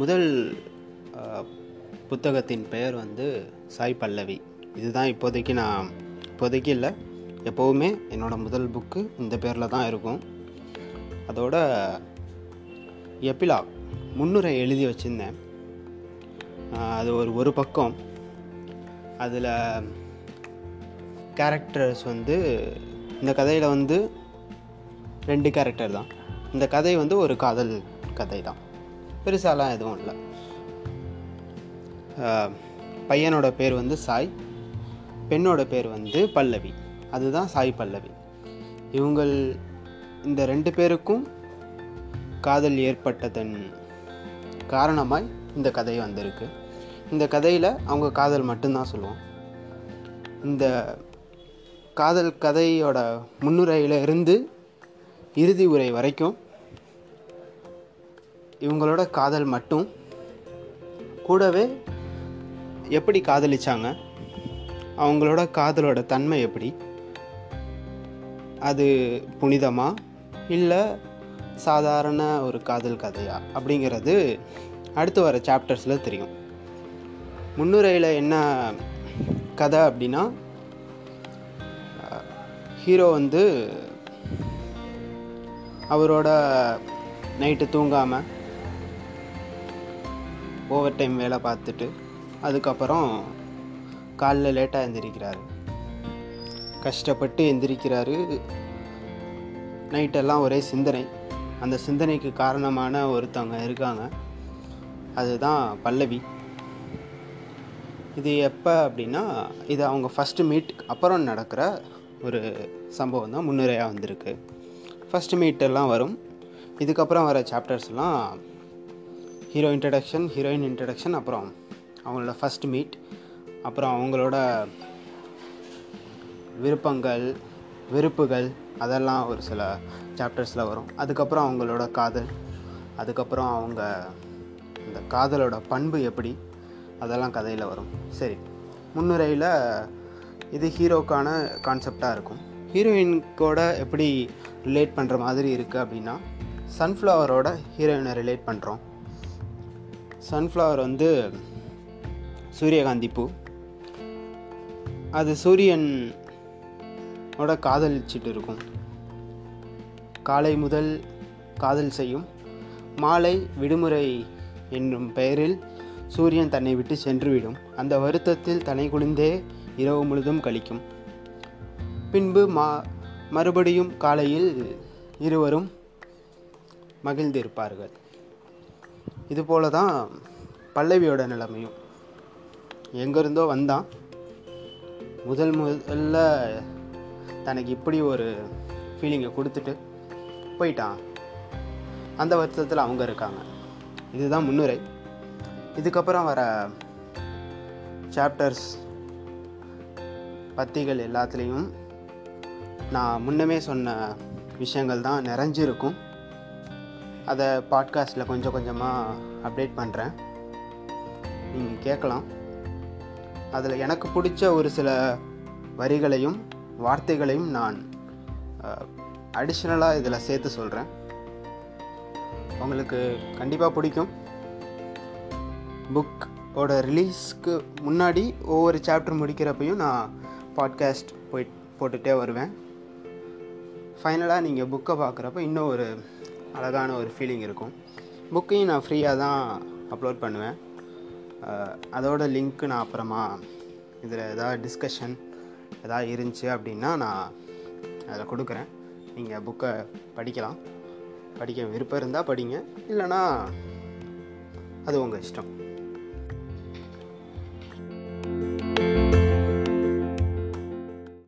முதல் புத்தகத்தின் பெயர் வந்து சாய் பல்லவி. இதுதான் இப்போதைக்கு நான் இப்போதைக்கு இல்லை எப்போவுமே என்னோடய முதல் புக்கு இந்த பேரில் தான் இருக்கும். அதோட எப்பிலா முன்னுரை எழுதி வச்சுருந்தேன். அது ஒரு ஒரு பக்கம். அதில் கேரக்டர்ஸ் வந்து இந்த கதையில் வந்து ரெண்டு கேரக்டர் தான். இந்த கதை வந்து ஒரு காதல் கதை தான் பெருசாலாம் எதுவும் இல்லை. பையனோட பேர் வந்து சாய் பெண்ணோட பேர் வந்து பல்லவி. அதுதான் சாய் பல்லவி. இவங்கள் இந்த ரெண்டு பேருக்கும் காதல் ஏற்பட்டதன் காரணமாய் இந்த கதை வந்திருக்கு. இந்த கதையில் அவங்க காதல் மட்டும்தான் சொல்லுவோம். இந்த காதல் கதையோட முன்னுரையில் இருந்து இறுதி உரை வரைக்கும் இவங்களோட காதல் மட்டும். கூடவே எப்படி காதலிச்சாங்க? அவங்களோட காதலோட தன்மை எப்படி? அது புனிதமா? இல்லை சாதாரண ஒரு காதல் கதையா? அப்படிங்கிறது அடுத்து வர சாப்டர்ஸில் தெரியும். முன்னுரையில் என்ன கதை அப்படின்னா ஹீரோ வந்து அவரோட நைட்டு தூங்காமல் ஓவர் டைம் வேலை பார்த்துட்டு அதுக்கப்புறம் காலைல லேட்டாக எந்திரிக்கிறாரு. கஷ்டப்பட்டு எந்திரிக்கிறாரு. நைட்டெல்லாம் ஒரே சிந்தனை. அந்த சிந்தனைக்கு காரணமான ஒருத்தவங்க இருக்காங்க. அதுதான் பல்லவி. இது எப்போ அப்படின்னா இது அவங்க ஃபஸ்ட்டு மீட் அப்புறம் நடக்கிற ஒரு சம்பவம் தான் முன்னுரையாக வந்திருக்கு. ஃபஸ்ட்டு மீட்டெல்லாம் வரும். இதுக்கப்புறம் வர சாப்டர்ஸ்லாம் ஹீரோ இன்ட்ரடக்ஷன் ஹீரோயின் இன்ட்ரடக்ஷன் அப்புறம் அவங்களோட ஃபஸ்ட் மீட் அப்புறம் அவங்களோட விருப்பங்கள் வெறுப்புகள் அதெல்லாம் ஒரு சில சாப்டர்ஸில் வரும். அதுக்கப்புறம் அவங்களோட காதல் அதுக்கப்புறம் அவங்க அந்த காதலோட பண்பு எப்படி அதெல்லாம் கதையில் வரும். சரி முன்னுரையில் இது ஹீரோக்கான கான்செப்டாக இருக்கும். ஹீரோயின்கோட எப்படி ரிலேட் பண்ணுற மாதிரி இருக்குது அப்படின்னா சன்ஃப்ளவரோட ஹீரோயினை ரிலேட் பண்ணுறோம் சன்ஃப்ளவர் வந்து சூரியகாந்தி பூ. அது சூரியனோட காதலிச்சிட்டு இருக்கும். காலை முதல் காதல் செய்யும். மாலை விடுமுறை என்னும் பெயரில் சூரியன் தன்னை விட்டு சென்றுவிடும். அந்த வருத்தத்தில் தனை குளிந்தே இரவு முழுதும் கழிக்கும். பின்பு மா மறுபடியும் காலையில் இருவரும் மகிழ்ந்திருப்பார்கள். இதுபோல தான் பல்லவியோட நிலைமையும். எங்கேருந்தோ வந்தான். முதல் முதல்ல தனக்கு இப்படி ஒரு ஃபீலிங்கை கொடுத்துட்டு போயிட்டான். அந்த வருத்தத்தில் அவங்க இருக்காங்க. இதுதான் முன்னுரை. இதுக்கப்புறம் வர சாப்டர்ஸ் பத்திகள் எல்லாத்துலேயும் நான் முன்னமே சொன்ன விஷயங்கள் தான் நிறைஞ்சிருக்கும். அதை பாட்காஸ்ட்டில் கொஞ்சம் கொஞ்சமாக அப்டேட் பண்ணுறேன் நீங்கள் கேட்கலாம். அதில் எனக்கு பிடிச்ச ஒரு சில வரிகளையும் வார்த்தைகளையும் நான் அடிஷ்னலாக இதில் சேர்த்து சொல்கிறேன் உங்களுக்கு கண்டிப்பாக பிடிக்கும். புக்கோட ரிலீஸ்க்கு முன்னாடி ஒவ்வொரு சாப்டர் முடிக்கிறப்பையும் நான் பாட்காஸ்ட் போய் போட்டுகிட்டே வருவேன். ஃபைனலாக நீங்கள் புக்கை பார்க்குறப்ப இன்னும் ஒரு அழகான ஒரு ஃபீலிங் இருக்கும். புக்கையும் நான் ஃப்ரீயாக தான் அப்லோட் பண்ணுவேன். அதோட லிங்க்கு நான் அப்புறமா இதில் ஏதாவது டிஸ்கஷன் எதாவது இருந்துச்சு அப்படின்னா நான் அதில் கொடுக்குறேன். நீங்கள் புக்கை படிக்கலாம். படிக்க விருப்பம் இருந்தால் படிங்க. இல்லைனா அது உங்கள் இஷ்டம்.